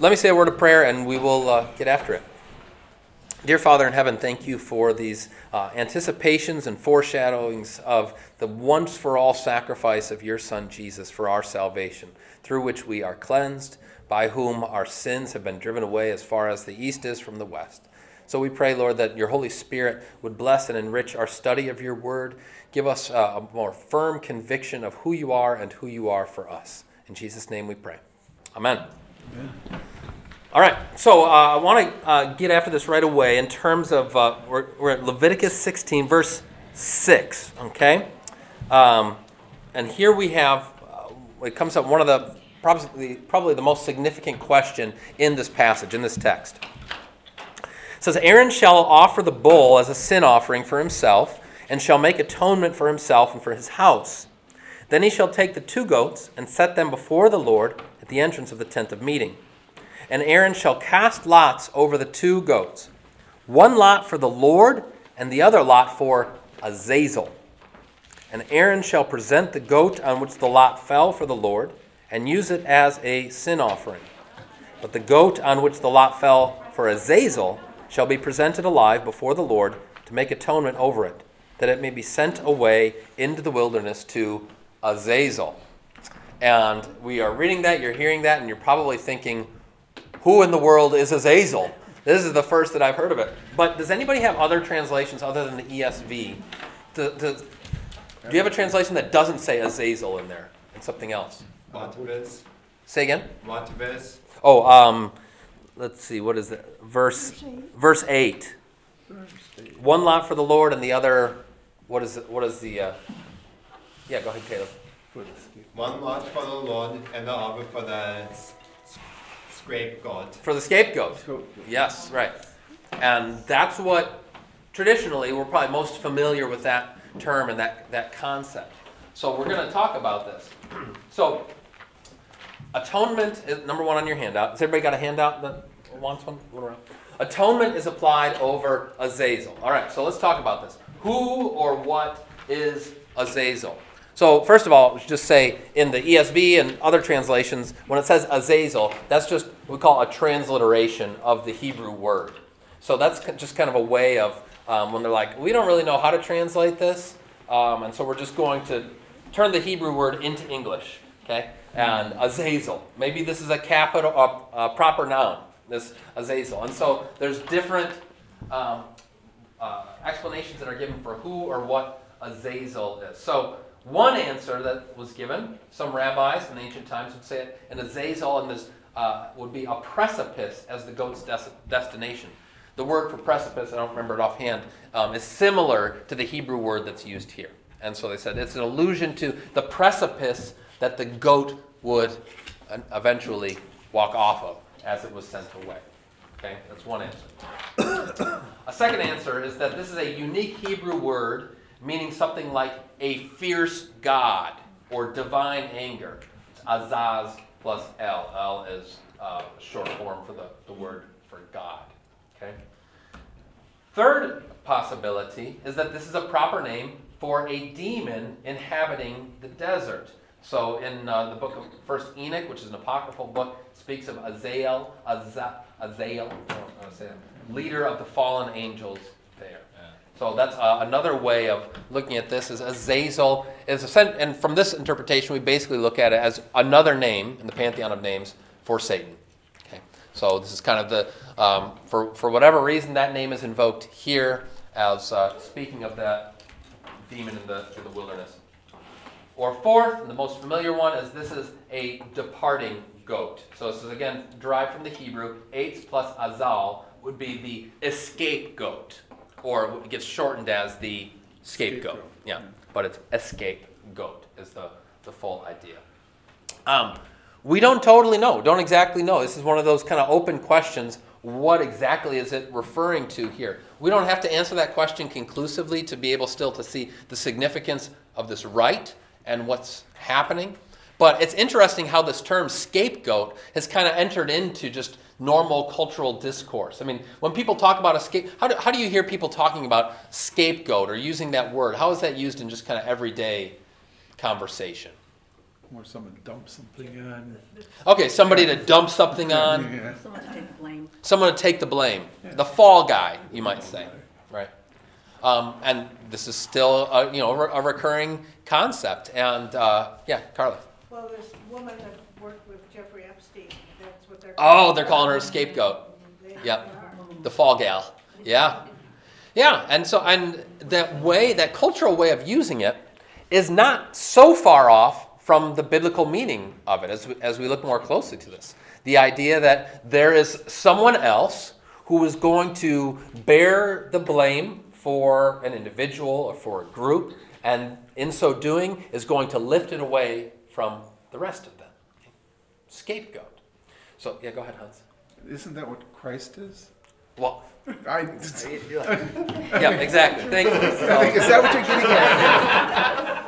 Let me say a word of prayer and we will uh, get after it. Dear Father in heaven, thank you for these uh, anticipations and foreshadowings of the once for all sacrifice of your Son Jesus for our salvation, through which we are cleansed, by whom our sins have been driven away as far as the east is from the west. So we pray, Lord, that your Holy Spirit would bless and enrich our study of your word. Give us uh, a more firm conviction of who you are and who you are for us. In Jesus' name we pray. Amen. Amen. All right, so uh, I want to uh, get after this right away in terms of, uh, we're, we're, at Leviticus 16, verse 6, okay? Um, and here we have, uh, it comes up one of the, probably, probably the most significant question in this passage, in this text. It says, Aaron shall offer the bull as a sin offering for himself, and shall make atonement for himself and for his house. Then he shall take the two goats and set them before the Lord at the entrance of the tent of meeting and Aaron shall cast lots over the two goats, one lot for the Lord, and the other lot for Azazel. And Aaron shall present the goat on which the lot fell for the Lord, and use it as a sin offering. But the goat on which the lot fell for Azazel shall be presented alive before the Lord to make atonement over it, that it may be sent away into the wilderness to Azazel. And we are reading that, you're hearing that, and you're probably thinking, who in the world is Azazel? This is the first that I've heard of it. But does anybody have other translations other than the ESV? Do, do, do you have a translation that doesn't say Azazel in there and something else? What? Say again? What? Oh, um, let's see, what is it? Verse, verse 8. One lot for the Lord and the other, what is it? What is the, uh, yeah, go ahead, Caleb. One lot for the Lord and the other for the scapegoat. For the scapegoat. Yes, right. And that's what traditionally we're probably most familiar with that term and that, that concept. So we're going to talk about this. So atonement is number one on your handout. Has everybody got a handout that wants one? Atonement is applied over Azazel. All right, so let's talk about this. Who or what is Azazel? So, first of all, just say in the ESV and other translations, when it says Azazel, that's just what we call a transliteration of the Hebrew word. So, that's just kind of a way of um, when they're like, we don't really know how to translate this, um, and so we're just going to turn the Hebrew word into English. Okay? And Azazel. Maybe this is a capital, a, a proper noun, this Azazel. And so there's different um, uh, explanations that are given for who or what Azazel is. So, one answer that was given, some rabbis in ancient times would say it, and Azazel and this uh, would be a precipice as the goat's des- destination. The word for precipice, I don't remember it offhand, um, is similar to the Hebrew word that's used here. And so they said it's an allusion to the precipice that the goat would uh, eventually walk off of as it was sent away. Okay, that's one answer. a second answer is that this is a unique Hebrew word meaning something like a fierce God or divine anger. It's Azaz plus L. L is uh, short form for the, the word for God. Okay? Third possibility is that this is a proper name for a demon inhabiting the desert. So in uh, the book of First Enoch, which is an apocryphal book, speaks of Azael, Azael, Azael, leader of the fallen angels so that's uh, another way of looking at this is Azazel is a, and from this interpretation we basically look at it as another name in the pantheon of names for Satan. Okay, so this is kind of the um, for for whatever reason that name is invoked here as uh, speaking of that demon in the in the wilderness. Or fourth, and the most familiar one is this is a departing goat. So this is again derived from the Hebrew. Eitz plus azal would be the escape goat or it gets shortened as the scapegoat. scapegoat. Yeah, but it's escape goat is the, the full idea. Um, we don't totally know, don't exactly know. This is one of those kind of open questions. What exactly is it referring to here? We don't have to answer that question conclusively to be able still to see the significance of this rite and what's happening. But it's interesting how this term scapegoat has kind of entered into just normal cultural discourse. I mean, when people talk about a scape, how do, how do you hear people talking about scapegoat or using that word? How is that used in just kind of everyday conversation? Or someone dumps something on. Okay, somebody to dump something on, Yeah. Someone to take the blame. someone to take the blame. The fall guy, you might say, right? Um, and this is still, a, you know, a recurring concept. And uh, yeah, Carly. Well, this woman that worked with Jeffrey Epstein, that's what they're. Oh, they're calling her a scapegoat. Yep. The fall gal. Yeah. Yeah, and so and that way, that cultural way of using it is not so far off from the biblical meaning of it as we, as we look more closely to this. The idea that there is someone else who is going to bear the blame for an individual or for a group, and in so doing is going to lift it away from the rest of them. Scapegoat. So, yeah, go ahead, Hans. Isn't that what Christ is? Well, I, yeah, exactly. Thank you. I think, is that what you're getting at?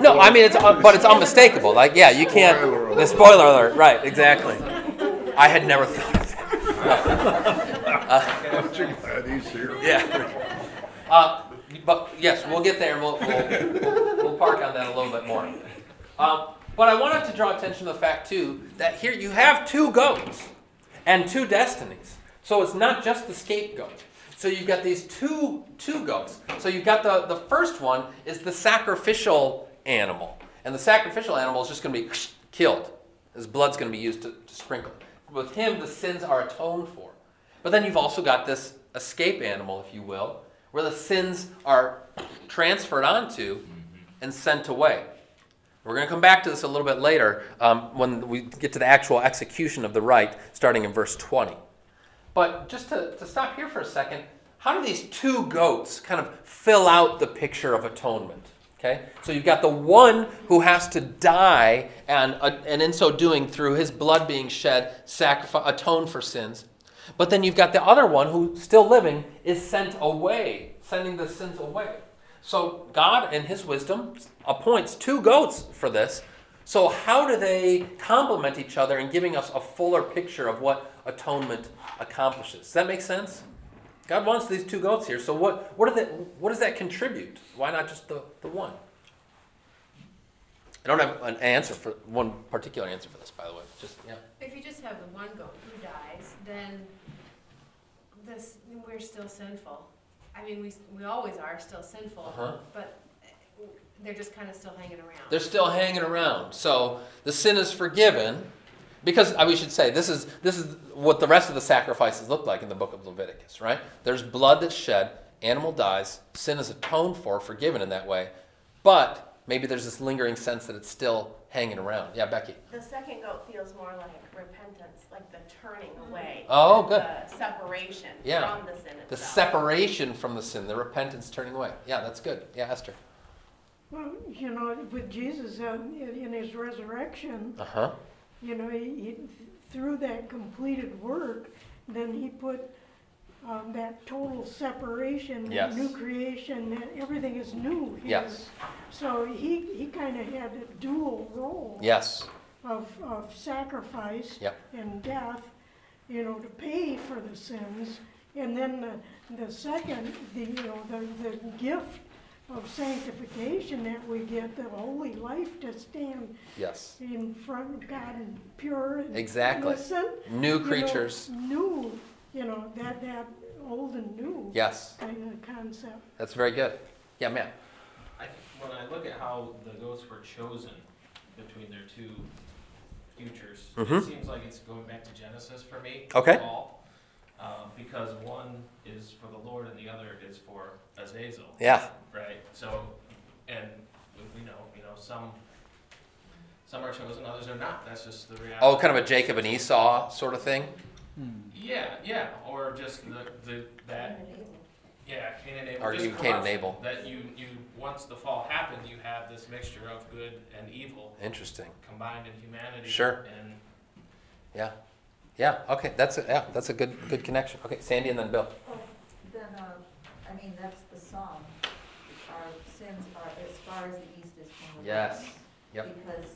No, I mean it's un- but it's unmistakable. Like yeah, you can't. Spoiler. The spoiler alert, right? Exactly. I had never thought of that. I'm sure glad he's here. Yeah. Uh, but yes, we'll get there. and We'll, we'll, we'll, we'll park on that a little bit more. Um, but I wanted to draw attention to the fact too that here you have two goats and two destinies. So it's not just the scapegoat. So you've got these two two goats. So you've got the, the first one is the sacrificial animal. And the sacrificial animal is just going to be killed. His blood's going to be used to, to sprinkle. With him, the sins are atoned for. But then you've also got this escape animal, if you will, where the sins are transferred onto and sent away. We're going to come back to this a little bit later um, when we get to the actual execution of the rite, starting in verse 20. But just to, to stop here for a second, how do these two goats kind of fill out the picture of atonement? Okay, so you've got the one who has to die, and, uh, and in so doing, through his blood being shed, sacrifice, atone for sins. But then you've got the other one who, still living, is sent away, sending the sins away. So God, in His wisdom, appoints two goats for this. So how do they complement each other in giving us a fuller picture of what atonement accomplishes? Does that make sense? God wants these two goats here. So what what, they, what does that contribute? Why not just the, the one? I don't have an answer for one particular answer for this, by the way. Just yeah. If you just have the one goat who dies, then this, we're still sinful. I mean, we, we always are still sinful, Uh-huh. but they're just kind of still hanging around. They're still hanging around. So the sin is forgiven because we should say this is this is what the rest of the sacrifices look like in the book of Leviticus, right? There's blood that's shed, animal dies, sin is atoned for, forgiven in that way. But maybe there's this lingering sense that it's still hanging around. Yeah, Becky. The second goat feels more like repentance, like the turning mm-hmm. away. Oh, good. The separation Yeah. from the sin itself. The separation from the sin, the repentance turning away. Yeah, that's good. Yeah, Esther. Well, you know, with Jesus uh, in his resurrection, Uh huh. you know, he, he, through that completed work, then he put um, that total separation, Yes. new creation, that everything is new here. Yes. So he, he kind of had a dual role Yes. of, of sacrifice Yep. and death, you know, to pay for the sins. And then the, the second, the, you know, the, the gift of sanctification that we get, the holy life to stand Yes. in front of God and pure and Exactly. innocent. New you know, creatures. New, you know, that, that old and new Yes. kind of concept. That's very good. Yeah, man. I, when I look at how the goats were chosen between their two futures, Mhm. it seems like it's going back to Genesis for me. Okay. Paul, uh, because one is for the Lord and the other is for Azazel. Yeah. Right. So, and we know, you know, some some are chosen, others are not. That's just the reality. Oh, kind of a Jacob and Esau sort of thing. Yeah, yeah, or just the, the that yeah, Cain and Abel. Or just even Cain and. Abel. That you you once the fall happened, you have this mixture of good and evil Interesting. combined in humanity. Sure. And Yeah. Yeah. Okay. That's a, yeah. That's a good good connection. Okay, Sandy and then Bill. Well, Then, uh, I mean, that's the song. Our sins are as far as the east is from the Yes. west. Yep. Because,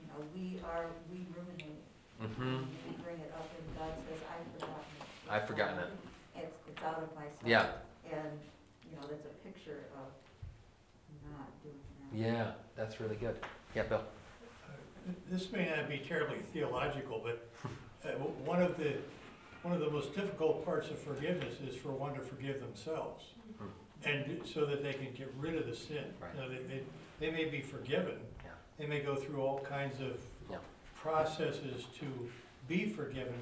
you know, we are, we ruminate, Mm-hmm. we bring it up and God says, I've forgotten it. I've forgotten it. It's, it's out of my sight. Yeah. And, you know, that's a picture of not doing that. Yeah. That's really good. Yeah, Bill. This may not be terribly theological, but w- one of the, one of the most difficult parts of forgiveness is for one to forgive themselves. And so that they can get rid of the sin. Right. You know, they, they, they may be forgiven. Yeah. They may go through all kinds of Yeah. processes to be forgiven,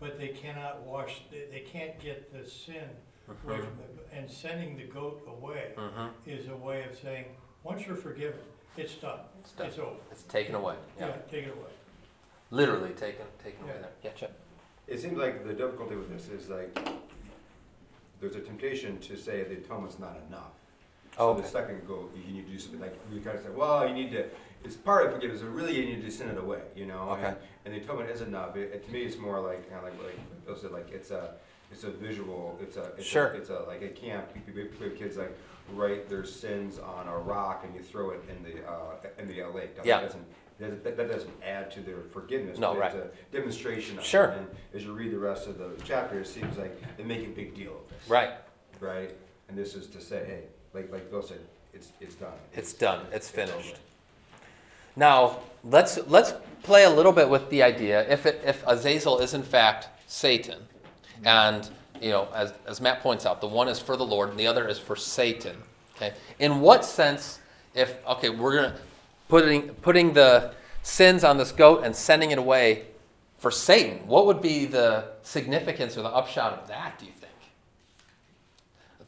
but they cannot wash, they, they can't get the sin away from them. And sending the goat away Mm-hmm. is a way of saying, once you're forgiven, it's done. It's done. It's over. It's taken away. Yeah, Yeah. take it away. Literally taken, taken away Yeah. there. Yeah, Chip. It seems like the difficulty with this is like, there's a temptation to say the atonement's not enough. Oh, So the okay. second go, you need to do something like, we kind of say, well, you need to, it's part of forgiveness, but really you need to send it away, you know? Okay. And- And the atonement is enough. It, it- to me, it's more like, kind of like, like Bill said, like, it's a, it's a visual, it's a, it's Sure. a, it's a, like a camp, we, we, we have kids like write their sins on a rock and you throw it in the, uh, in the uh, lake. Now, Yeah. Doesn't, that, that- that doesn't add to their forgiveness. No, but right. It's a demonstration of it. Sure. And as you read the rest of the chapter, it seems like they make a big deal of this. Right. Right? And this is to say, hey, like, like Bill said, it's, it's done. It's done. It's over. finished. Now, let's, let's play a little bit with the idea, if, it, if Azazel is in fact Satan, and, you know, as, as Matt points out, the one is for the Lord and the other is for Satan, okay? In what sense, if, okay, we're gonna, putting, putting the sins on this goat and sending it away for Satan, what would be the significance or the upshot of that, do you think?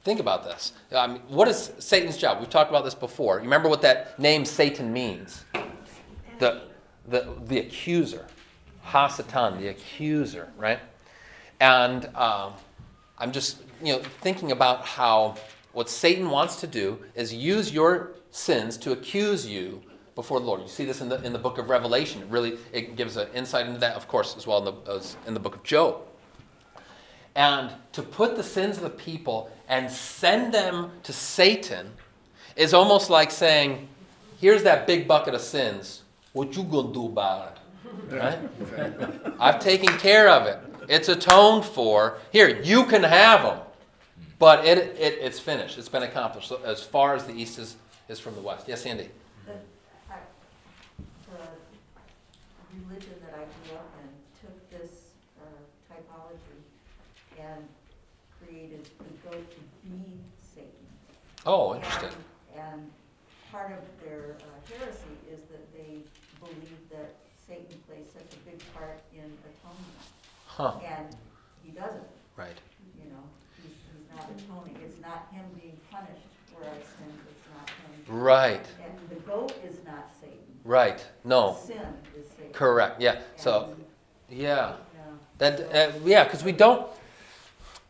Think about this. I mean, what is Satan's job? We've talked about this before. You remember what that name Satan means? The, the, the accuser. Hasatan, the accuser, right? And um, I'm just, you know, thinking about how what Satan wants to do is use your sins to accuse you before the Lord. You see this in the, in the book of Revelation. It really it gives an insight into that, of course, as well in the, as in the book of Job and to put the sins of the people and send them to Satan is almost like saying, "Here's that big bucket of sins. What you gonna do about it? Right? I've taken care of it. It's atoned for. Here, you can have them, but it, it it's finished. It's been accomplished. So as far as the east is is from the west. Yes, Andy. The, I, the religion that I grew up in took this uh, typology and created the goat to be Satan. Oh, interesting. And, and part of their uh, heresy is that they believe that Satan plays such a big part in atonement. Huh. And he doesn't, Right. you know, he's, he's not atoning, it's not him being punished for our sins, it's not him. Right. And the goat is not Satan. Right. No. Sin is Satan. Correct. Yeah. So. Yeah. yeah. That, uh, yeah, because we don't.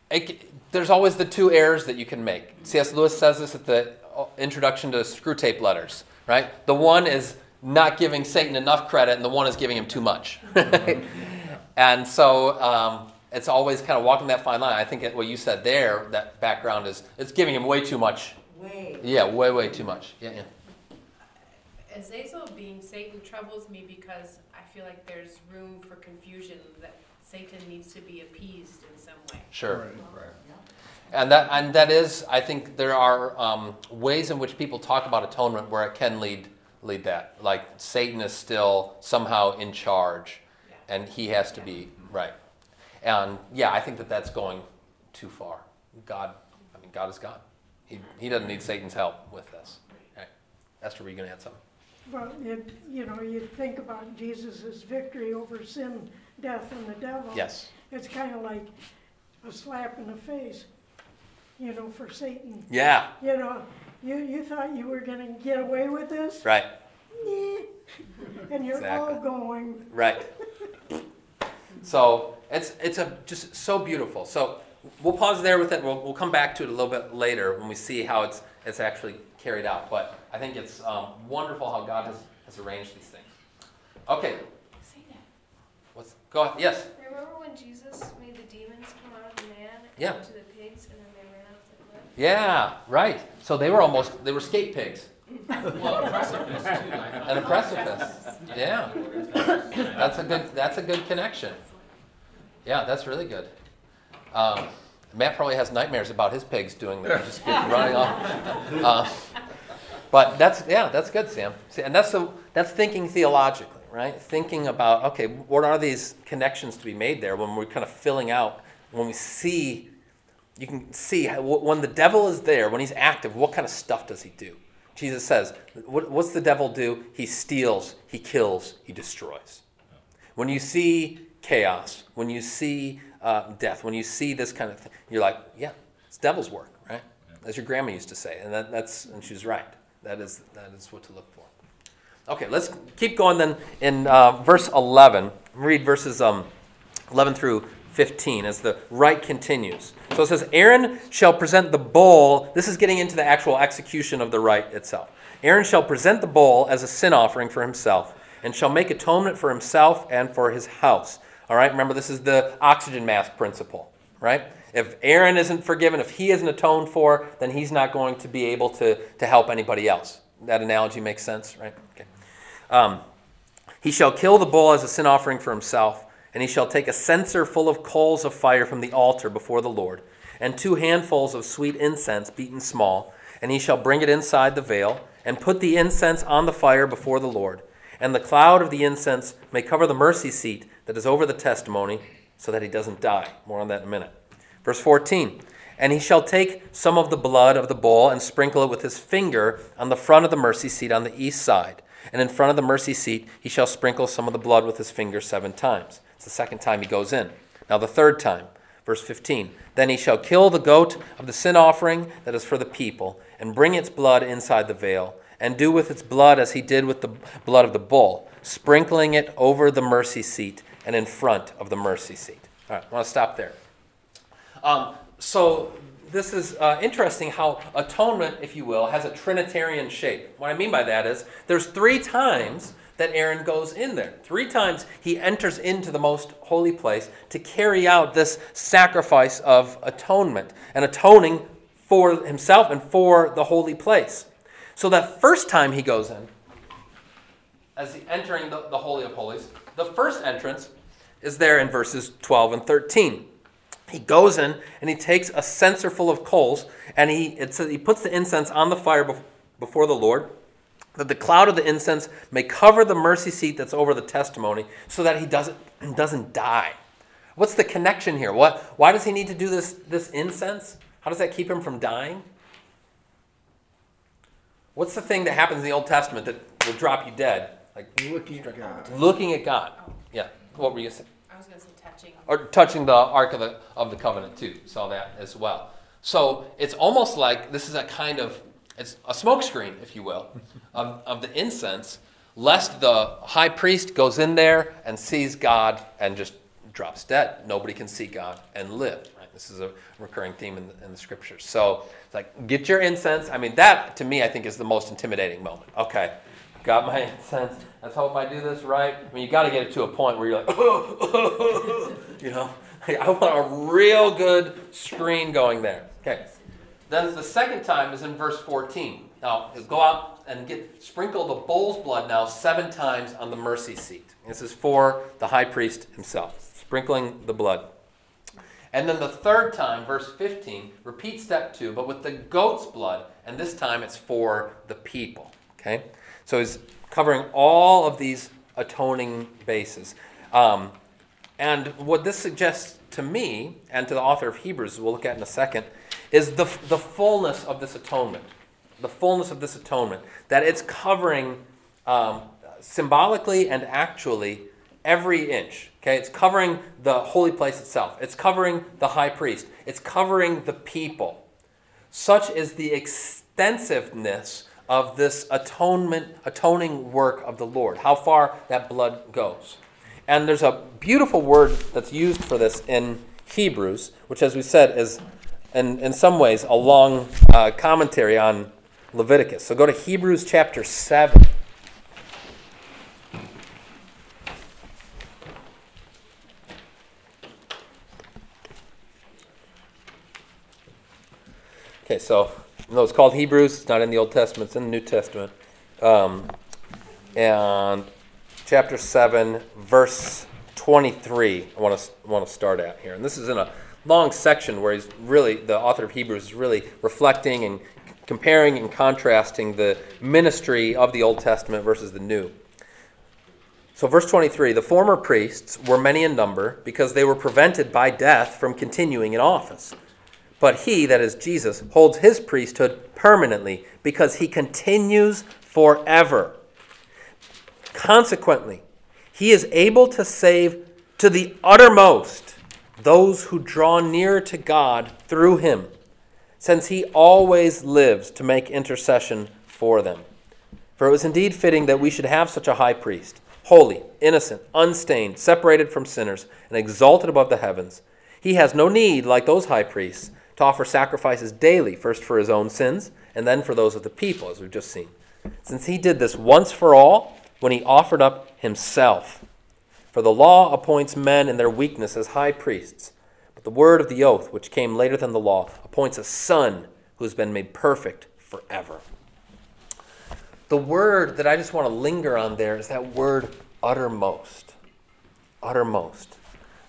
It, there's always the two errors that you can make. C.S. Lewis says this at the uh, introduction to Screwtape Letters, right? The one is not giving Satan enough credit, and the one is giving him too much. and so um, it's always kind of walking that fine line. I think what you said there, that background is it's giving him way too much. Way. Yeah, way, way too much. Yeah, yeah. Azazel being Satan troubles me because I feel like there's room for confusion that Satan needs to be appeased in some way. Sure. Right. Yeah. And that, and that is, I think there are um, ways in which people talk about atonement where it can lead, lead that. Like Satan is still somehow in charge, Yeah. and he has to be right. And yeah, I think that that's going too far. God, I mean, God is God. He, he doesn't need Satan's help with this. Right. Esther, were you going to add something? Well, it, you know, you think about Jesus' victory over sin, death, and the devil. Yes. It's kind of like a slap in the face, you know, for Satan. Yeah. You know, you, you thought you were gonna get away with this? Right. Nah. And you're all going, Right. So it's it's a just so beautiful. So we'll pause there with it. We'll, we'll come back to it a little bit later when we see how it's it's actually carried out. But I think it's um, wonderful how God has, has arranged these things. Okay. Say that. What's go ahead. Yes. Remember when Jesus made the demons come out of the man and Yeah. go to the pigs and then they ran off the cliff? Yeah. Right. So they were almost they were skate pigs Well, a precipice too. I and a precipice. Yeah. That's a good that's a good connection. Yeah, that's really good. Um, Matt probably has nightmares about his pigs doing that, just running off. Uh, But that's yeah, that's good, Sam. See, and that's the that's thinking theologically, right? Thinking about okay, what are these connections to be made there when we're kind of filling out when we see you can see how, when the devil is there, when he's active, what kind of stuff does he do? Jesus says, what, what's the devil do? He steals, he kills, he destroys. When you see chaos, when you see uh, death, when you see this kind of thing, you're like, yeah, it's devil's work, right? As your grandma used to say, and that, that's and she's right. That is that is what to look for. Okay, let's keep going then in uh, verse 11. Read verses um, 11 through 15 as the rite continues. So it says, Aaron shall present the bull. This is getting into the actual execution of the rite itself. Aaron shall present the bull as a sin offering for himself and shall make atonement for himself and for his house. All right, remember this is the oxygen mask principle, right? If Aaron isn't forgiven, if he isn't atoned for, then he's not going to be able to, to help anybody else. That analogy makes sense, right? Okay. Um, he shall kill the bull as a sin offering for himself, and he shall take a censer full of coals of fire from the altar before the Lord, and two handfuls of sweet incense beaten small, and he shall bring it inside the veil, and put the incense on the fire before the Lord. And the cloud of the incense may cover the mercy seat that is over the testimony, so that he doesn't die. More on that in a minute. Verse 14 And he shall take some of the blood of the bull and sprinkle it with his finger on the front of the mercy seat on the east side. And in front of the mercy seat, he shall sprinkle some of the blood with his finger seven times. It's the second time he goes in. Now, the third time, verse 15 Then he shall kill the goat of the sin offering that is for the people, and bring its blood inside the veil, and do with its blood as he did with the blood of the bull, sprinkling it over the mercy seat and in front of the mercy seat. All right, I want to stop there. Um, so this is uh, interesting how atonement, if you will, has a Trinitarian shape. What I mean by that is there's three times that Aaron goes in there. Three times he enters into the most holy place to carry out this sacrifice of atonement and atoning for himself and for the holy place. So that first time he goes in, as he entering the, the Holy of Holies, the first entrance is there in verses 12 and 13 he goes in and he takes a censer full of coals and he, it says, he puts the incense on the fire before the Lord, that the cloud of the incense may cover the mercy seat that's over the testimony so that he doesn't, doesn't die. What's the connection here? What, why does he need to do this, this incense? How does that keep him from dying? What's the thing that happens in the Old Testament that will drop you dead? Like Looking at God. looking at God. Yeah. What were you saying? I was gonna say touching. or touching the ark of the of the covenant too. Saw that as well. So it's almost like this is a kind of it's a smokescreen, if you will, of, of the incense, lest the high priest goes in there and sees God and just drops dead. Nobody can see God and live. Right? This is a recurring theme in the, in the scriptures. So it's like get your incense. I mean, that to me, I think is the most intimidating moment. Okay, got my incense. Let's hope I do this right. I mean, you got to get it to a point where you're like, you know, I want a real good screen going there. Okay. Then the second time is in verse 14. Now, go out and get sprinkle the bull's blood now seven times on the mercy seat. This is for the high priest himself, sprinkling the blood. And then the third time, verse 15, repeat step two, but with the goat's blood, and this time it's for the people. Okay? So he's covering all of these atoning bases. Um, and what this suggests to me, and to the author of Hebrews, we'll look at in a second, is the, the fullness of this atonement. The fullness of this atonement. That it's covering um, symbolically and actually every inch. Okay, it's covering the holy place itself. It's covering the high priest. It's covering the people. Such is the extensiveness of this atonement, atoning work of the Lord. How far that blood goes. And there's a beautiful word that's used for this in Hebrews, which, as we said, is in, in some ways a long uh, commentary on Leviticus. So go to Hebrews chapter 7. Okay, so know, it's called Hebrews. It's not in the Old Testament, it's in the New Testament. Um, and chapter 7, verse 23, I want to, want to start at here. And this is in a long section where he's really, the author of Hebrews is really reflecting and comparing and contrasting the ministry of the Old Testament versus the New. So, verse 23 the former priests were many in number because they were prevented by death from continuing in office. But he, that is Jesus, holds his priesthood permanently because he continues forever. Consequently, he is able to save to the uttermost those who draw near to God through him, since he always lives to make intercession for them. For it was indeed fitting that we should have such a high priest, holy, innocent, unstained, separated from sinners, and exalted above the heavens. He has no need, like those high priests, to offer sacrifices daily, first for his own sins, and then for those of the people, as we've just seen. Since he did this once for all, when he offered up himself. For the law appoints men in their weakness as high priests, but the word of the oath, which came later than the law, appoints a son who has been made perfect forever. The word that I just want to linger on there is that word uttermost. Uttermost.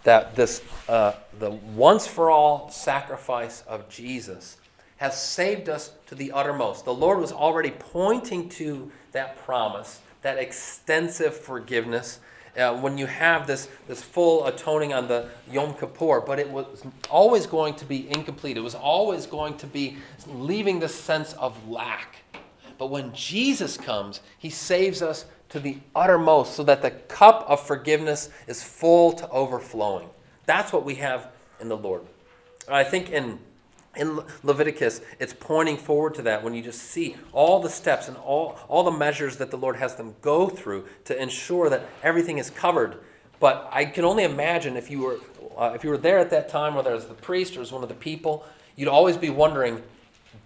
That this, uh, the once for all sacrifice of Jesus has saved us to the uttermost. The Lord was already pointing to that promise, that extensive forgiveness. Uh, when you have this, this full atoning on the Yom Kippur, but it was always going to be incomplete. It was always going to be leaving this sense of lack. But when Jesus comes, he saves us to the uttermost so that the cup of forgiveness is full to overflowing. That's what we have in the Lord. I think in in Leviticus, it's pointing forward to that when you just see all the steps and all, all the measures that the Lord has them go through to ensure that everything is covered. But I can only imagine if you were, uh, if you were there at that time, whether as the priest or as one of the people, you'd always be wondering,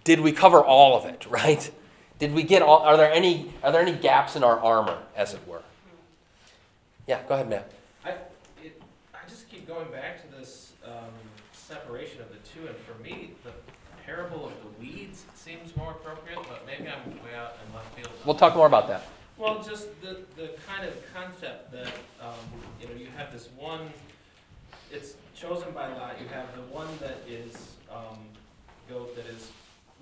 did we cover all of it, right? Did we get all, are there any, are there any gaps in our armor, as it were? Yeah, go ahead, Matt. I, it, I just keep going back to this, um, separation of the two, and for me, the parable of the weeds seems more appropriate, but maybe I'm way out in left field. We'll talk more about that. Well, just the, the kind of concept that, um, you know, you have this one, it's chosen by lot, you have the one that is, um, goat that is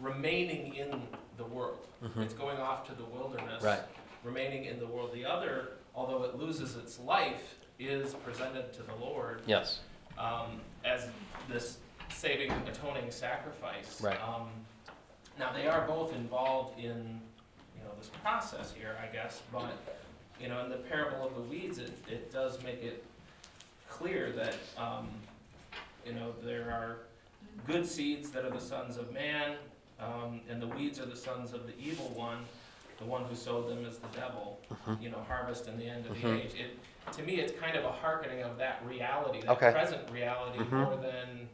remaining in the world. Mhm. It's going off to the wilderness. Right. Remaining in the world. The other, although it loses its life, is presented to the Lord Yes. um, as this saving, atoning sacrifice. Right. Um, now, they are both involved in, you know, this process here, I guess, but, you know, in the parable of the weeds, it, it does make it clear that, um, you know, there are good seeds that are the sons of man, um, and the weeds are the sons of the evil one. The one who sowed them is the devil, you know, harvest in the end of the Mhm. age. It, to me, it's kind of a hearkening of that reality, that Okay. present reality, Mhm. more than,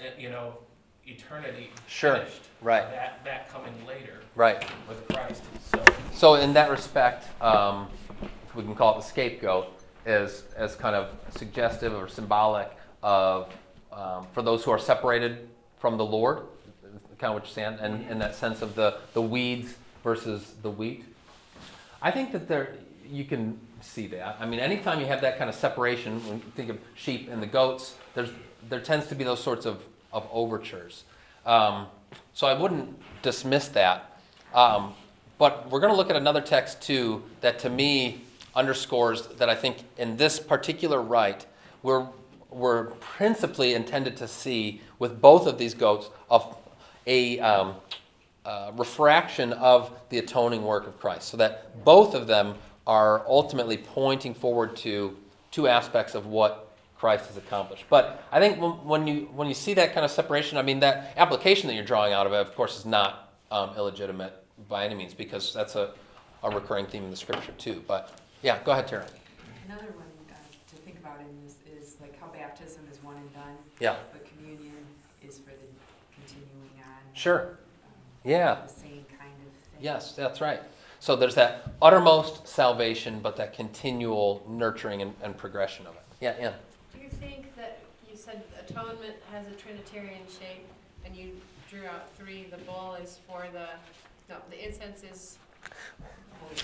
uh, you know, eternity Sure, finished. right. That, that coming later Right. with Christ, so. So in that respect, um, if we can call it the scapegoat, is as kind of suggestive or symbolic of um, for those who are separated from the Lord, kind of what you're saying, and in that sense of the, the weeds versus the wheat. I think that there you can see that. I mean, anytime you have that kind of separation, when you think of sheep and the goats, there's there tends to be those sorts of, of overtures. Um, so I wouldn't dismiss that. Um, but we're going to look at another text too that to me underscores that I think in this particular rite, we're, we're principally intended to see with both of these goats of a um, uh, refraction of the atoning work of Christ, so that both of them are ultimately pointing forward to two aspects of what Christ has accomplished. But I think when, when you when you see that kind of separation, I mean that application that you're drawing out of it, of course, is not um, illegitimate by any means because that's a, a recurring theme in the scripture too. But yeah, go ahead, Tara. Another one uh, to think about in this is like how baptism is one and done, Yeah, but communion is for the continuing on. sure. um, Yeah. The same kind of thing. Yes, that's right. So there's that uttermost salvation, but that continual nurturing and, and progression of it. Yeah, yeah. Do you think that, you said atonement has a Trinitarian shape, and you drew out three, the bull is for the, no, the incense is,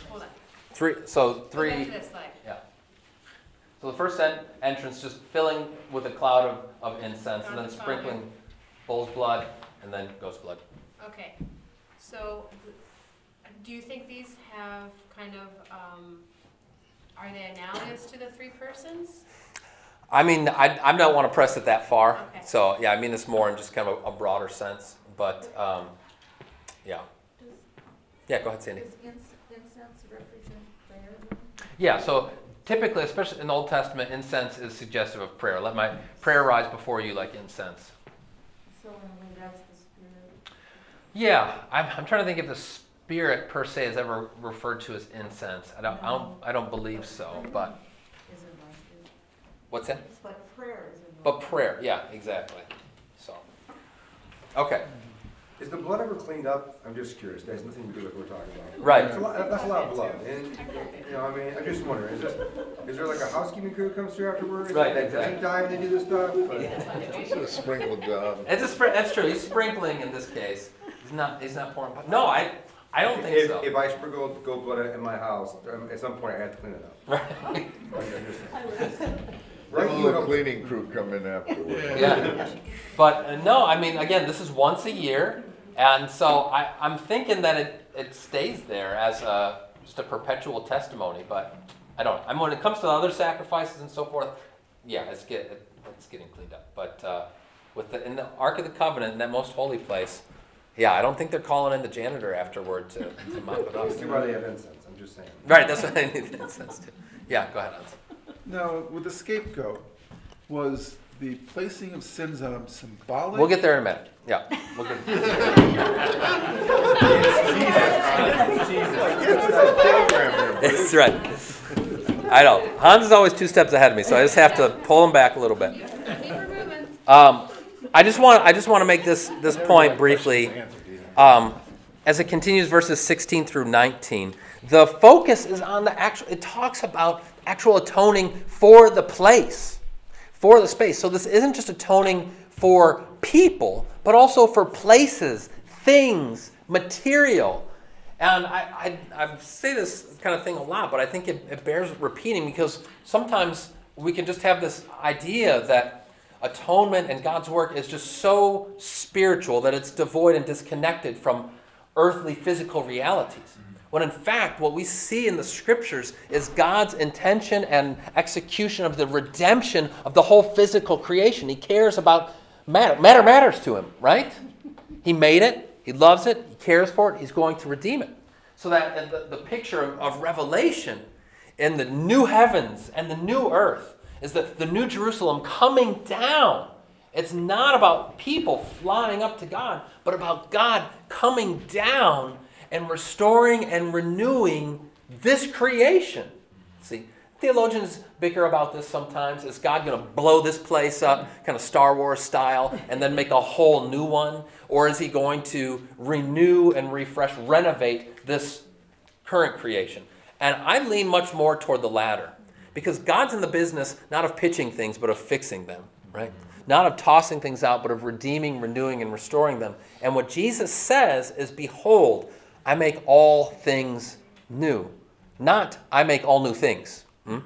hold on. Three. So Go back three. to that slide. Yeah. So the first en- entrance, just filling with a cloud of, of incense, and then the fire. sprinkling bull's blood, and then goat's blood. Okay, So, do you think these have kind of, um, are they analogous to the three persons? I mean, I, I don't want to press it that far. Okay. So, yeah, I mean this more in just kind of a, a broader sense. But, um, yeah. Does, Yeah, go ahead, Sandy. does incense represent prayer? Yeah, so typically, especially in the Old Testament, incense is suggestive of prayer. Let my prayer rise before you like incense. So in a way, that's the spirit. Yeah, I'm, I'm trying to think if the spirit per se is ever referred to as incense. I don't, I don't, I don't believe so, but, what's that? It's like prayer is. But prayer, yeah, exactly. So, okay, Is the blood ever cleaned up? I'm just curious, that has nothing to do with what we're talking about. right. That's a lot, that's a lot of blood, and, you know, I mean, I'm just wondering, is this, is there like a housekeeping crew that comes through afterwards? Right, That exactly. doesn't die when they do this stuff? It's a sprinkled job. It's a spr- that's true. He's sprinkling in this case. He's not, he's not pouring. No, I, I don't think If, so. if I sprinkle goat blood in my house, um, at some point I have to clean it up. Right. Right, Right, you little know, cleaning crew come in afterwards. Yeah. But uh, no, I mean, again, this is once a year, and so I, I'm thinking that it, it stays there as a, just a perpetual testimony. But I don't. I mean, when it comes to the other sacrifices and so forth, yeah, it's get it, it's getting cleaned up. But uh, with the in the Ark of the Covenant in that most holy place, yeah, I don't think they're calling in the janitor afterward to, to mop it up. that's why they have incense, I'm just saying. Right. That's what I need that sense to. Yeah. Go ahead, Hans. Now, with the scapegoat, was the placing of sins on him symbolic? We'll get there in a minute. Yeah. We'll get. That's right. I know. Hans is always two steps ahead of me, so I just have to pull him back a little bit. Keep her moving. Um, I just want I just want to make this this point briefly. Um, as it continues verses 16 through 19, the focus is on the actual. It talks about actual atoning for the place, for the space. So this isn't just atoning for people, but also for places, things, material. And I, I, I say this kind of thing a lot, but I think it, it bears repeating because sometimes we can just have this idea that atonement and God's work is just so spiritual that it's devoid and disconnected from earthly physical realities. When in fact, what we see in the scriptures is God's intention and execution of the redemption of the whole physical creation. He cares about matter. Matter matters to him, right? He made it, he loves it, he cares for it, he's going to redeem it. So that the, the picture of, of Revelation in the new heavens and the new earth is the, the new Jerusalem coming down. It's not about people flying up to God, but about God coming down and restoring and renewing this creation. See, theologians bicker about this sometimes. Is God going to blow this place up, kind of Star Wars style, and then make a whole new one? Or is he going to renew and refresh, renovate this current creation? And I lean much more toward the latter. Because God's in the business not of pitching things, but of fixing them, right? Not of tossing things out, but of redeeming, renewing, and restoring them. And what Jesus says is, Behold, I make all things new. Not, I make all new things. Hmm?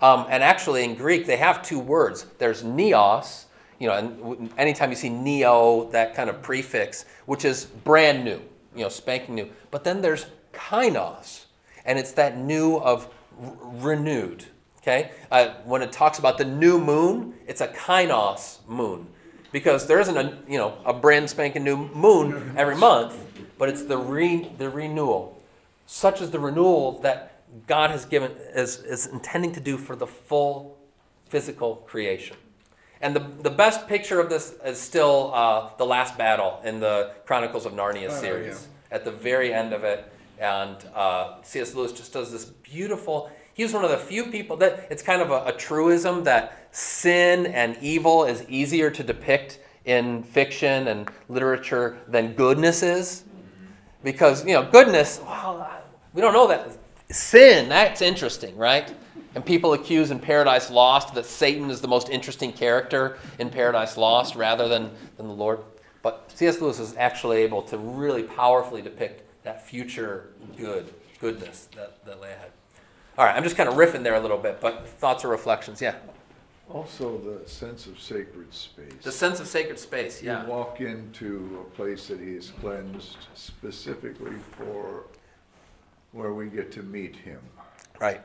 Um, and actually, in Greek, they have two words. There's neos, you know, and anytime you see neo, that kind of prefix, which is brand new, you know, spanking new. But then there's kainos, and it's that new of renewed. Okay, uh, when it talks about the new moon, it's a kainos moon, because there isn't a you know a brand spanking new moon every month, but it's the re, the renewal. Such is the renewal that God has given is, is intending to do for the full physical creation. And the, the best picture of this is still uh, the last battle in the Chronicles of Narnia Oh, series. At the very end of it, and uh, C.S. Lewis just does this beautiful. He was one of the few people that it's kind of a, a truism that sin and evil is easier to depict in fiction and literature than goodness is because you know goodness well we don't know that sin that's interesting right? And people accuse in paradise lost that satan is the most interesting character in paradise lost rather than, than the lord. But cs lewis was actually able to really powerfully depict that future good goodness that, that lay ahead. All right i'm just kind of riffing there a little bit but thoughts or reflections? Yeah. Also, the sense of sacred space. The sense of sacred space, yeah. You walk into a place that he has cleansed specifically for where we get to meet him. Right.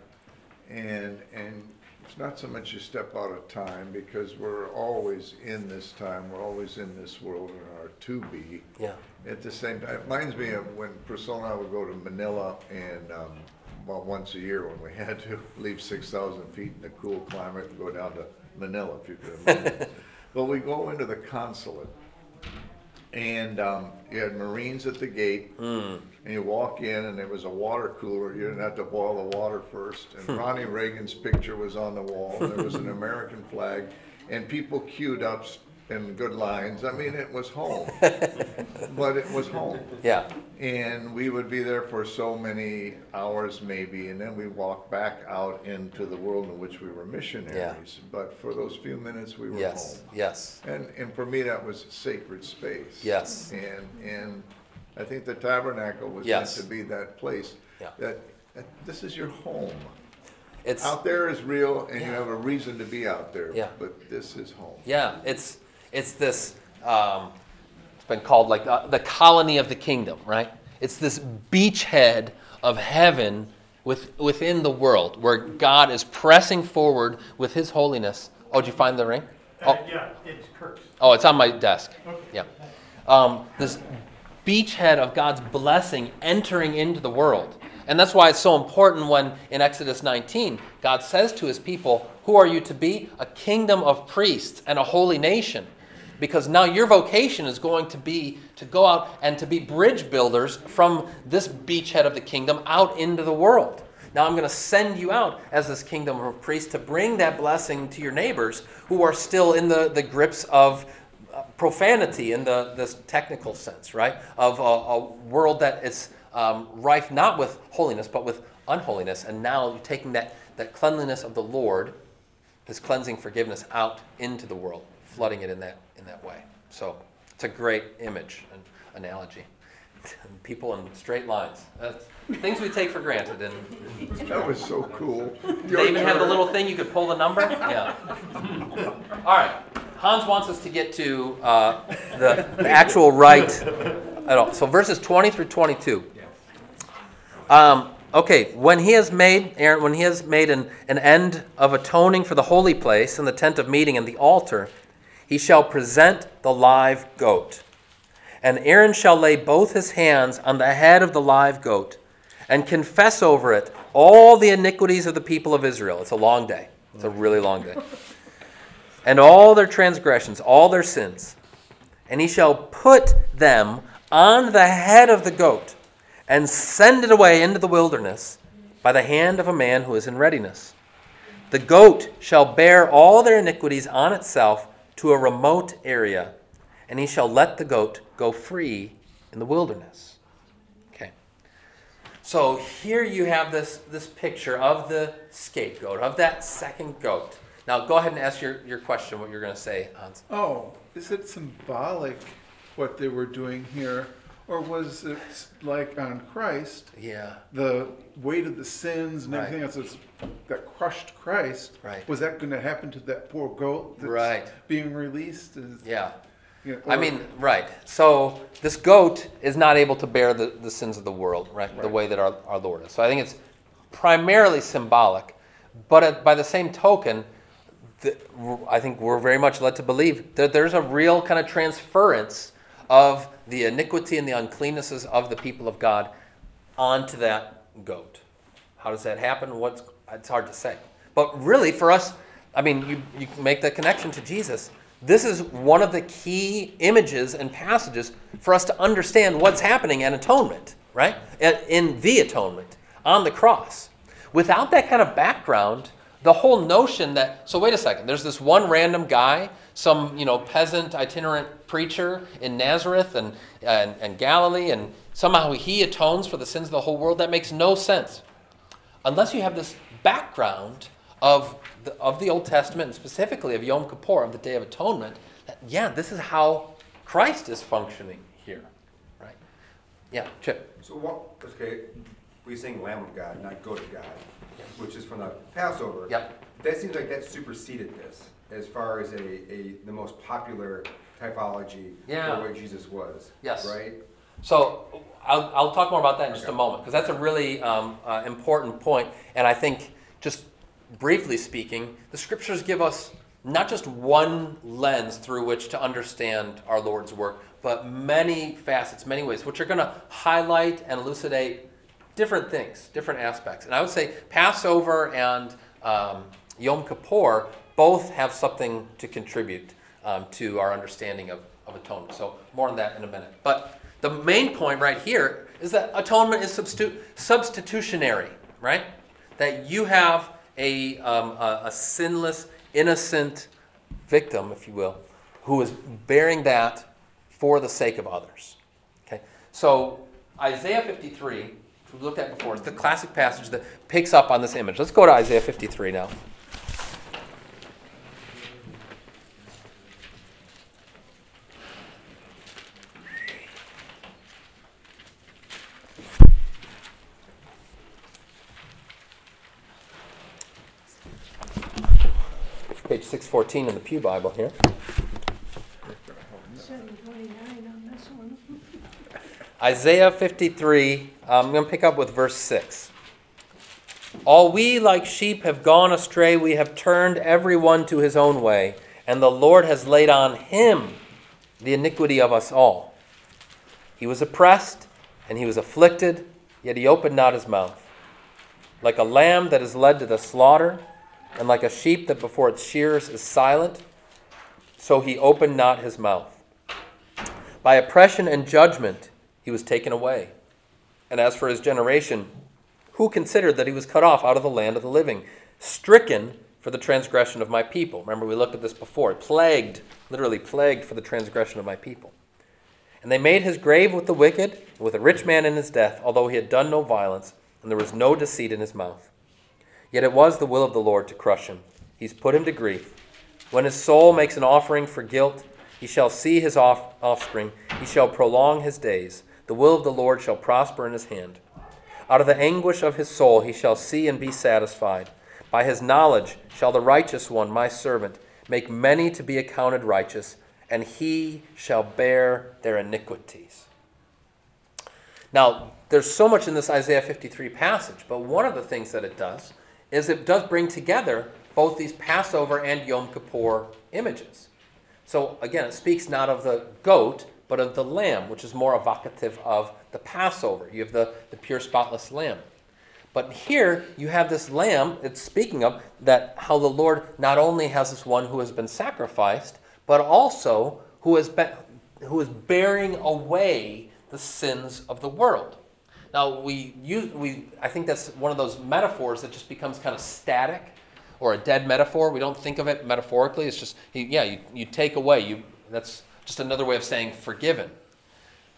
And, and it's not so much you step out of time, because we're always in this time, we're always in this world and are to be. Yeah. At the same time, it reminds me of when Priscilla and I would go to Manila and, um, well, once a year when we had to leave six thousand feet in the cool climate and go down to Manila, if you could imagine. But we go into the consulate and, um, you had Marines at the gate and you walk in and there was a water cooler. You didn't have to boil the water first. And Ronnie Reagan's picture was on the wall. There was an American flag and people queued up s- in good lines. I mean, it was home. But it was home. Yeah. And we would be there for so many hours maybe, and then we walk back out into the world in which we were missionaries. Yeah. But for those few minutes, we were Yes. home. Yes. And, and for me, that was sacred space. Yes. And, and I think the tabernacle was meant to be that place. Yeah. That, that this is your home. It's Out there is real, and you have a reason to be out there. Yeah. But this is home. yeah. It's it's this. Um, it's been called like uh, the colony of the kingdom, right? It's this beachhead of heaven with, within the world where God is pressing forward with His holiness. Oh, did you find the ring? Uh, Oh, yeah, it's Kirk's. oh, it's on my desk. Okay. Yeah. Um, this beachhead of God's blessing entering into the world. And that's why it's so important when in Exodus 19, God says to his people, Who are you to be? A kingdom of priests and a holy nation. Because now your vocation is going to be to go out and to be bridge builders from this beachhead of the kingdom out into the world. Now I'm going to send you out as this kingdom of priests to bring that blessing to your neighbors who are still in the, the grips of uh, profanity in the this technical sense, right? Of a, a world that is um, rife not with holiness but with unholiness, and now you're taking that that cleanliness of the Lord, His cleansing forgiveness, out into the world, flooding it in that in that way. So it's a great image and analogy. People in straight lines. That's things we take for granted. And That was so cool. they even have the little thing you could pull the number. Yeah. All right. Hans wants us to get to uh, the, the actual right at all. So verses 20 through 22. Um, okay, when he has made Aaron, when he has made an, an end of atoning for the holy place and the tent of meeting and the altar, he shall present the live goat. And Aaron shall lay both his hands on the head of the live goat and confess over it all the iniquities of the people of Israel. It's a long day. It's a really long day. And all their transgressions, all their sins. And he shall put them on the head of the goat and send it away into the wilderness by the hand of a man who is in readiness. The goat shall bear all their iniquities on itself to a remote area, and he shall let the goat go free in the wilderness. Okay. So here you have this, this picture of the scapegoat, of that second goat. Now go ahead and ask your, your question, what you're going to say, Hans. Oh, is it symbolic what they were doing here? Or was it like on Christ, Yeah. the weight of the sins and Right. everything else that's, that crushed Christ? Right. Was that going to happen to that poor goat that's Right. being released? Is, Yeah. you know, I or- mean, right. So this goat is not able to bear the, the sins of the world, right? The Right. way that our, our Lord is. So I think it's primarily symbolic. But at, by the same token, the, I think we're very much led to believe that there's a real kind of transference of the iniquity and the uncleannesses of the people of God onto that goat. How does that happen? What's it's hard to say. But really, for us, I mean, you, you make the connection to Jesus. This is one of the key images and passages for us to understand what's happening at atonement, right? In, in the atonement, on the cross. Without that kind of background, the whole notion that, so wait a second, there's this one random guy, some, you know, peasant itinerant preacher in Nazareth and, and, and Galilee, and somehow he atones for the sins of the whole world. That makes no sense unless you have this background of the, of the Old Testament and specifically of Yom Kippur, of the Day of Atonement, that, yeah, this is how Christ is functioning here, right? Yeah, Chip. So what, okay, we sing Lamb of God, not Goat of God, which is from the Passover. Yep. That seems like that superseded this, as far as a, a, the most popular typology Yeah. for what Jesus was. Yes. Right? So I'll, I'll talk more about that in just a Okay. moment because that's a really um, uh, important point. And I think, just briefly speaking, the scriptures give us not just one lens through which to understand our Lord's work, but many facets, many ways, which are going to highlight and elucidate different things, different aspects. And I would say Passover and um, Yom Kippur both have something to contribute um, to our understanding of, of atonement. So more on that in a minute. But the main point right here is that atonement is substitu- substitutionary, right? That you have a, um, a, a sinless, innocent victim, if you will, who is bearing that for the sake of others. Okay? So Isaiah 53, which we looked at before, is the classic passage that picks up on this image. Let's go to Isaiah 53 now. Page 614 in the Pew Bible here. Seven twenty-nine on this one. Isaiah 53, I'm going to pick up with verse 6. All we like sheep have gone astray, we have turned every one to his own way, and the Lord has laid on him the iniquity of us all. He was oppressed, and he was afflicted, yet he opened not his mouth. Like a lamb that is led to the slaughter, and like a sheep that before its shears is silent, so he opened not his mouth. By oppression and judgment he was taken away. And as for his generation, who considered that he was cut off out of the land of the living, stricken for the transgression of my people? Remember, we looked at this before. Plagued, literally plagued for the transgression of my people. And they made his grave with the wicked, with a rich man in his death, although he had done no violence, and there was no deceit in his mouth. Yet it was the will of the Lord to crush him. He's put him to grief. When his soul makes an offering for guilt, he shall see his off- offspring, he shall prolong his days. The will of the Lord shall prosper in his hand. Out of the anguish of his soul he shall see and be satisfied. By his knowledge shall the righteous one, my servant, make many to be accounted righteous, and he shall bear their iniquities. Now, there's so much in this Isaiah 53 passage, but one of the things that it does is it does bring together both these Passover and Yom Kippur images. So again, it speaks not of the goat, but of the lamb, which is more evocative of the Passover. You have the, the pure, spotless lamb. But here you have this lamb, it's speaking of that how the Lord not only has this one who has been sacrificed, but also who, has been, who is bearing away the sins of the world. Now we use we I think that's one of those metaphors that just becomes kind of static or a dead metaphor. We don't think of it metaphorically. It's just yeah, you, you take away. You that's just another way of saying forgiven.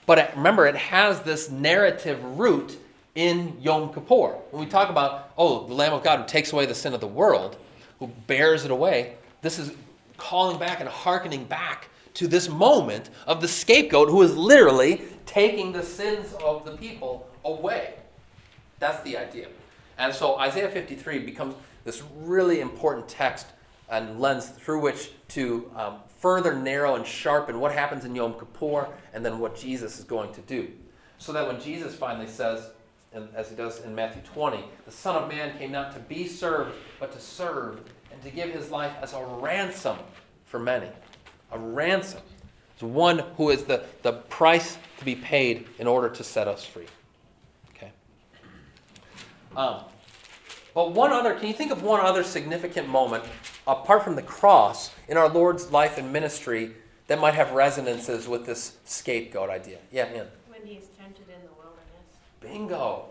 But it, remember, it has this narrative root in Yom Kippur. When we talk about oh, the Lamb of God who takes away the sin of the world, who bears it away, this is calling back and hearkening back to this moment of the scapegoat who is literally taking the sins of the people away. That's the idea. And so Isaiah 53 becomes this really important text and lens through which to um, further narrow and sharpen what happens in Yom Kippur and then what Jesus is going to do. So that when Jesus finally says, and as he does in Matthew 20, the Son of Man came not to be served, but to serve and to give his life as a ransom for many. A ransom. It's one who is the, the price to be paid in order to set us free. Um, but one other, can you think of one other significant moment, apart from the cross, in our Lord's life and ministry that might have resonances with this scapegoat idea? Yeah, Ian. When he is tempted in the wilderness. Bingo.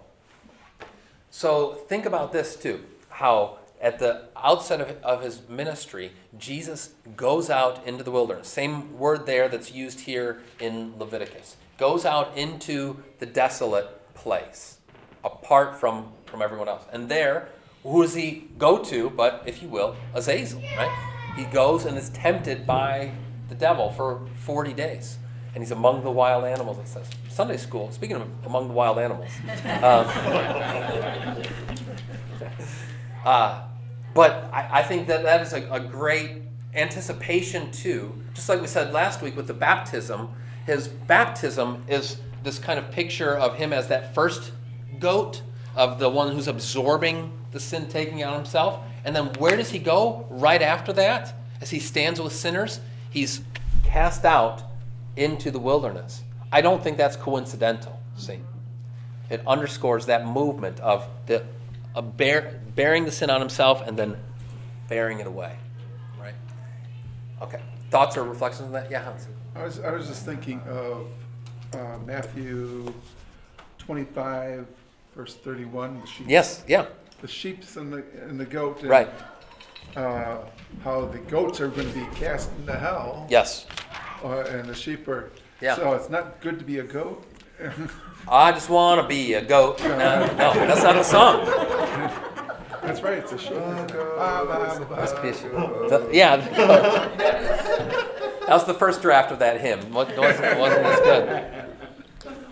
So think about this too how at the outset of, of his ministry, Jesus goes out into the wilderness. Same word there that's used here in Leviticus. Goes out into the desolate place, apart from, from everyone else. And there, who does he go to but, if you will, Azazel, right? He goes and is tempted by the devil for 40 days. and he's among the wild animals, it says. Sunday school, speaking of among the wild animals. Um, uh, but I, I think that that is a, a great anticipation too. Just like we said last week with the baptism, his baptism is this kind of picture of him as that first goat, of the one who's absorbing the sin taking on himself. And then where does he go right after that? As he stands with sinners, he's cast out into the wilderness. I don't think that's coincidental. See, it underscores that movement of the a bear, bearing the sin on himself and then bearing it away. Right? Okay. Thoughts or reflections on that? Yeah, Hans. I was, I was just thinking of uh, Matthew 25, verse 31. The sheep, Yes. Yeah. The sheep's and the, and the goat. And, Right. Uh, how the goats are going to be cast into hell. Yes. Uh, and the sheep are. Yeah. So it's not good to be a goat. I just want to be a goat. No, no, that's not a song. That's right. It's a sheep. Must be a sheep. The- yeah. that was the first draft of that hymn. It wasn't, wasn't as good.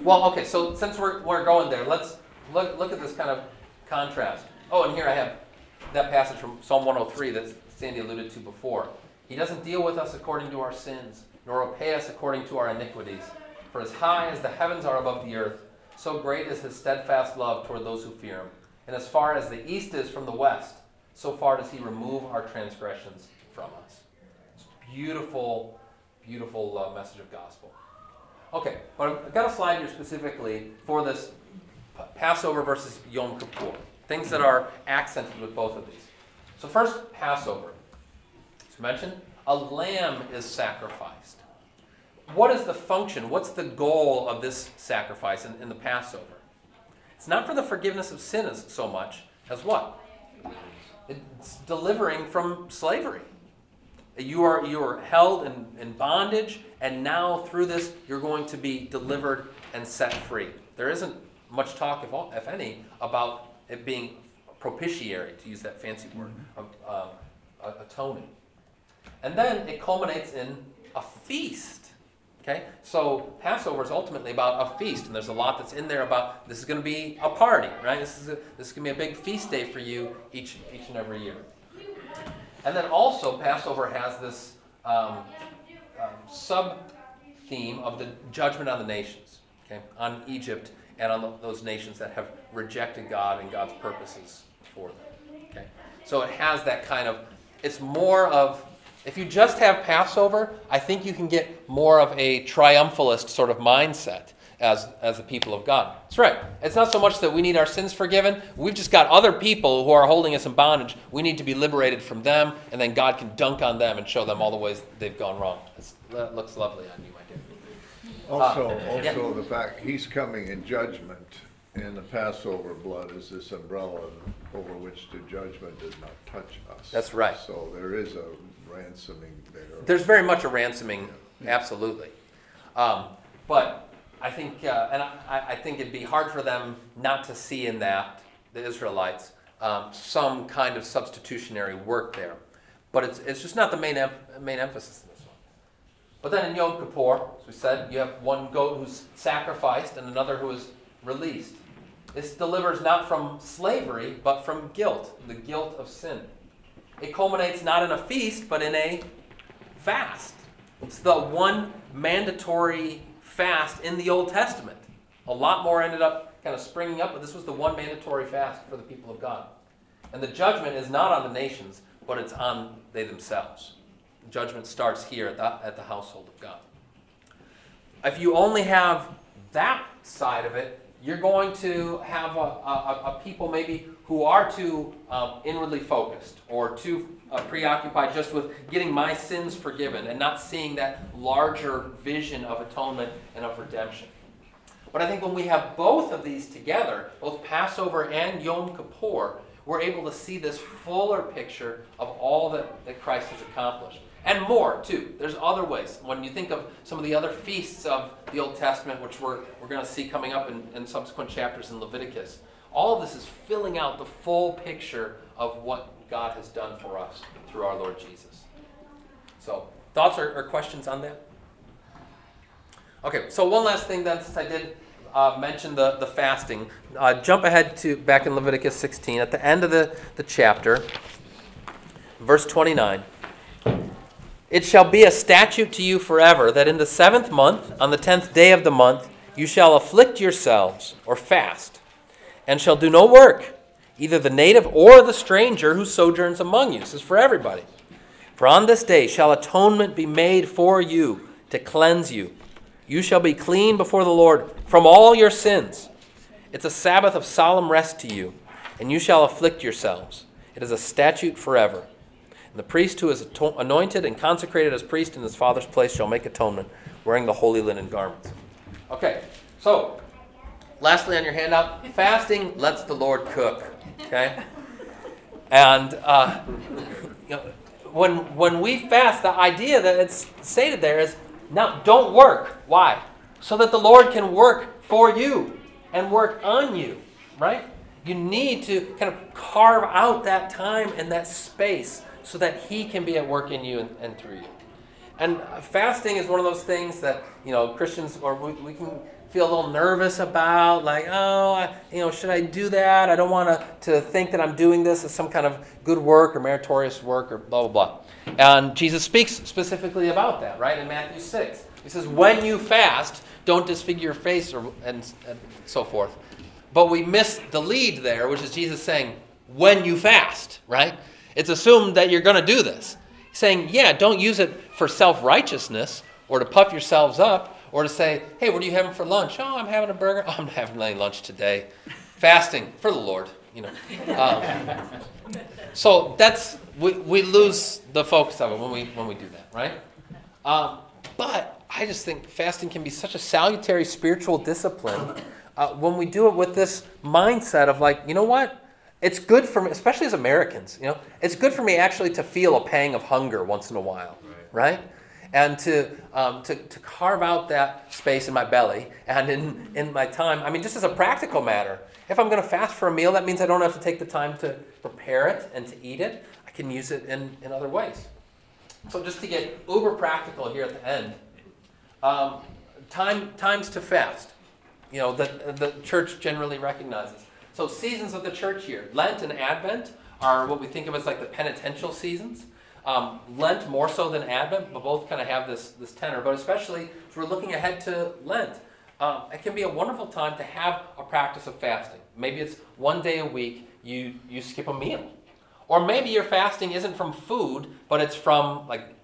Well, okay, so since we're, we're going there, let's look, look at this kind of contrast. Oh, and here I have that passage from Psalm 103 that Sandy alluded to before. He doesn't deal with us according to our sins, nor repay us according to our iniquities. For as high as the heavens are above the earth, so great is his steadfast love toward those who fear him. And as far as the east is from the west, so far does he remove our transgressions from us. It's beautiful, beautiful uh, message of gospel. Okay, but I've got a slide here specifically for this Passover versus Yom Kippur. Things that are accented with both of these. So first, Passover. As mentioned, a lamb is sacrificed. What is the function? What's the goal of this sacrifice in, in the Passover? It's not for the forgiveness of sins so much as what? It's delivering from slavery. You are, you are held in, in bondage, and now through this, you're going to be delivered and set free. There isn't much talk, if, all, if any, about it being propitiatory, to use that fancy word, of um, a- atoning. And then it culminates in a feast. Okay? So Passover is ultimately about a feast, and there's a lot that's in there about this is going to be a party, right? This is, a, this is going to be a big feast day for you each, each and every year. And then also, Passover has this um, um, sub theme of the judgment on the nations, okay, on Egypt and on the, those nations that have rejected God and God's purposes for them. Okay, so it has that kind of. It's more of. If you just have Passover, I think you can get more of a triumphalist sort of mindset as, as the people of God. That's right. It's not so much that we need our sins forgiven. We've just got other people who are holding us in bondage. We need to be liberated from them, and then God can dunk on them and show them all the ways they've gone wrong. It's, that looks lovely on you. Also, yeah. also the fact, he's coming in judgment, and the Passover blood is this umbrella over which the judgment does not touch us. That's right. So there is a ransoming there. There's very much a ransoming, absolutely. Um, but I think, uh, and I, I think it'd be hard for them not to see in that, the Israelites, um, some kind of substitutionary work there. But it's, it's just not the main, em- main emphasis in this one. But then in Yom Kippur, as we said, you have one goat who's sacrificed and another who is released. This delivers not from slavery, but from guilt, the guilt of sin. It culminates not in a feast, but in a fast. It's the one mandatory fast in the Old Testament. A lot more ended up kind of springing up, but this was the one mandatory fast for the people of God. And the judgment is not on the nations, but it's on they themselves. Judgment starts here at the, at the household of God. If you only have that side of it, you're going to have a, a, a people maybe who are too um, inwardly focused or too uh, preoccupied just with getting my sins forgiven and not seeing that larger vision of atonement and of redemption. But I think when we have both of these together, both Passover and Yom Kippur, we're able to see this fuller picture of all that, that Christ has accomplished. And more, too. There's other ways. When you think of some of the other feasts of the Old Testament, which we're, we're going to see coming up in, in subsequent chapters in Leviticus, all of this is filling out the full picture of what God has done for us through our Lord Jesus. So, thoughts or, or questions on that? Okay, so one last thing then, since I did uh, mention the, the fasting, uh, jump ahead to back in Leviticus 16 at the end of the, the chapter, verse 29. It shall be a statute to you forever that in the seventh month, on the tenth day of the month, you shall afflict yourselves or fast, and shall do no work, either the native or the stranger who sojourns among you. This is for everybody. For on this day shall atonement be made for you to cleanse you. You shall be clean before the Lord from all your sins. It's a Sabbath of solemn rest to you, and you shall afflict yourselves. It is a statute forever. The priest who is anointed and consecrated as priest in his father's place shall make atonement, wearing the holy linen garments. Okay, so lastly on your handout, fasting lets the Lord cook. Okay, and uh, you know, when when we fast, the idea that it's stated there is now don't work. Why? So that the Lord can work for you and work on you. Right? You need to kind of carve out that time and that space so that He can be at work in you and, and through you. And fasting is one of those things that you know Christians or we, we can feel a little nervous about, like, oh, I, you know, should I do that? I don't want to to think that I'm doing this as some kind of good work or meritorious work or blah blah blah. And Jesus speaks specifically about that, right? In Matthew six, he says, "When you fast, don't disfigure your face or and, and so forth." But we miss the lead there, which is Jesus saying, "When you fast," right? It's assumed that you're going to do this saying, yeah, don't use it for self righteousness or to puff yourselves up or to say, hey, what are you having for lunch? Oh, I'm having a burger. Oh, I'm having any lunch today. Fasting for the Lord, you know. Um, so that's we, we lose the focus of it when we when we do that, right? Um, but I just think fasting can be such a salutary spiritual discipline uh, when we do it with this mindset of like, you know what? It's good for me, especially as Americans, you know, it's good for me actually to feel a pang of hunger once in a while, right? And to, um, to, to carve out that space in my belly and in, in my time. I mean, just as a practical matter, if I'm going to fast for a meal, that means I don't have to take the time to prepare it and to eat it. I can use it in, in other ways. So, just to get uber practical here at the end, um, time, times to fast. You know, the, the church generally recognizes. So seasons of the church year, Lent and Advent are what we think of as like the penitential seasons. Um, Lent more so than Advent, but both kind of have this this tenor. But especially as we're looking ahead to Lent, um, it can be a wonderful time to have a practice of fasting. Maybe it's one day a week you you skip a meal, or maybe your fasting isn't from food, but it's from like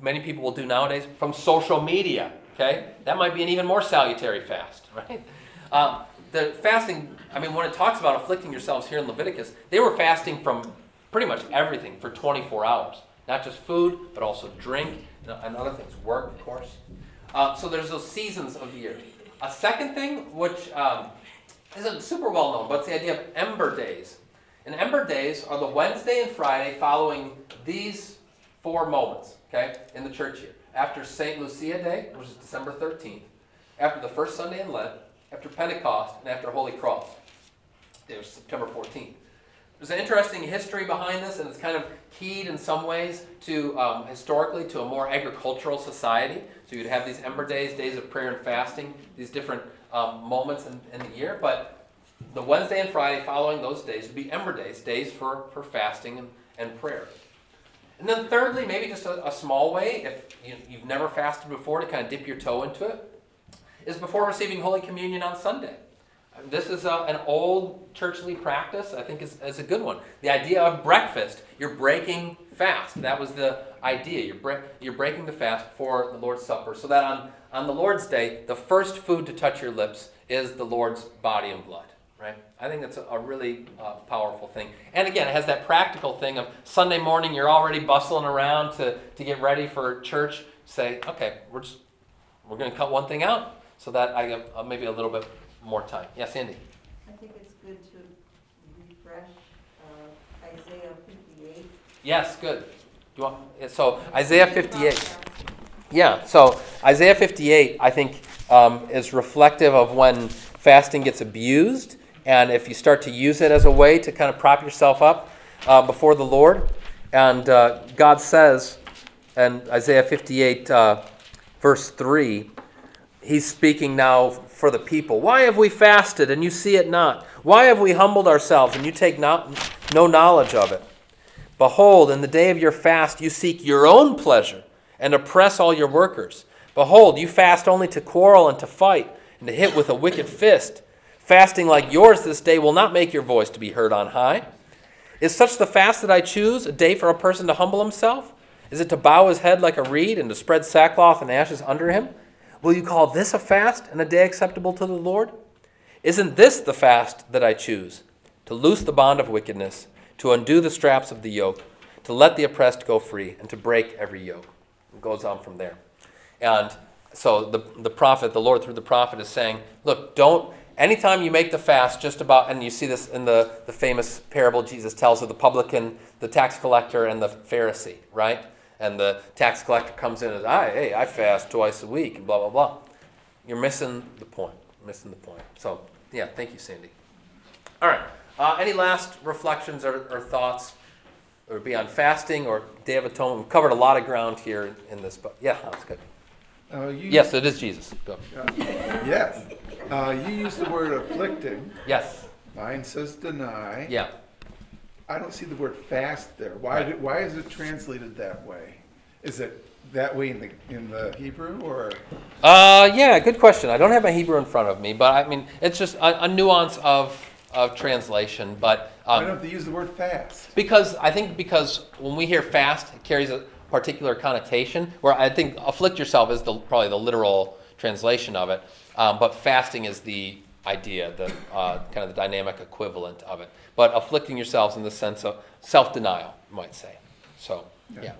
many people will do nowadays from social media. Okay, that might be an even more salutary fast, right? Um, the fasting, I mean, when it talks about afflicting yourselves here in Leviticus, they were fasting from pretty much everything for 24 hours. Not just food, but also drink and other things. Work, of course. Uh, so there's those seasons of the year. A second thing, which um, isn't super well known, but it's the idea of ember days. And ember days are the Wednesday and Friday following these four moments, okay, in the church year. After St. Lucia Day, which is December 13th, after the first Sunday in Lent, after Pentecost, and after Holy Cross. It was September 14th. There's an interesting history behind this, and it's kind of keyed in some ways to um, historically to a more agricultural society. So you'd have these ember days, days of prayer and fasting, these different um, moments in, in the year. But the Wednesday and Friday following those days would be ember days, days for, for fasting and, and prayer. And then thirdly, maybe just a, a small way, if you, you've never fasted before, to kind of dip your toe into it, is before receiving Holy Communion on Sunday. This is a, an old churchly practice, I think is, is a good one. The idea of breakfast, you're breaking fast. That was the idea. You're, bre- you're breaking the fast for the Lord's Supper, so that on, on the Lord's Day, the first food to touch your lips is the Lord's body and blood. Right? I think that's a, a really uh, powerful thing. And again, it has that practical thing of Sunday morning, you're already bustling around to, to get ready for church. Say, okay, we're just we're going to cut one thing out so that I get uh, maybe a little bit more time. Yes, Andy. I think it's good to refresh uh, Isaiah 58. Yes, good. Do you want, so Isaiah 58. Yeah, so Isaiah 58, I think, um, is reflective of when fasting gets abused, and if you start to use it as a way to kind of prop yourself up uh, before the Lord. And uh, God says, in Isaiah 58, uh, verse 3, he's speaking now for the people. Why have we fasted and you see it not? Why have we humbled ourselves and you take not, no knowledge of it? Behold, in the day of your fast you seek your own pleasure and oppress all your workers. Behold, you fast only to quarrel and to fight and to hit with a wicked fist. Fasting like yours this day will not make your voice to be heard on high. Is such the fast that I choose, a day for a person to humble himself? Is it to bow his head like a reed and to spread sackcloth and ashes under him? Will you call this a fast and a day acceptable to the Lord? Isn't this the fast that I choose? To loose the bond of wickedness, to undo the straps of the yoke, to let the oppressed go free, and to break every yoke. It goes on from there. And so the, the prophet, the Lord through the prophet, is saying, look, don't, anytime you make the fast just about, and you see this in the, the famous parable Jesus tells of the publican, the tax collector, and the Pharisee, right? And the tax collector comes in and says, hey, I fast twice a week, and blah, blah, blah. You're missing the point. Missing the point. So, yeah, thank you, Sandy. All right. Uh, any last reflections or, or thoughts? Or be on fasting or Day of Atonement. We've covered a lot of ground here in this, but yeah, that's good. Uh, you- Yes, it is Jesus. Go. Uh, Yes. Uh, you use the word afflicting. Yes. Mine says deny. Yeah. I don't see the word fast there. Why, why is it translated that way? Is it that way in the, in the Hebrew or? Uh, yeah, good question. I don't have my Hebrew in front of me, but I mean, it's just a, a nuance of, of translation. But Why um, don't they use the word fast? because I think because when we hear fast, it carries a particular connotation. Where I think afflict yourself is the probably the literal translation of it, um, but fasting is the idea, the uh, kind of the dynamic equivalent of it. But afflicting yourselves in the sense of self-denial, you might say. So, yeah.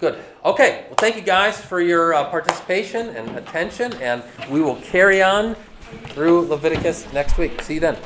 Good. Okay. Well, thank you guys for your uh, participation and attention, and we will carry on through Leviticus next week. See you then.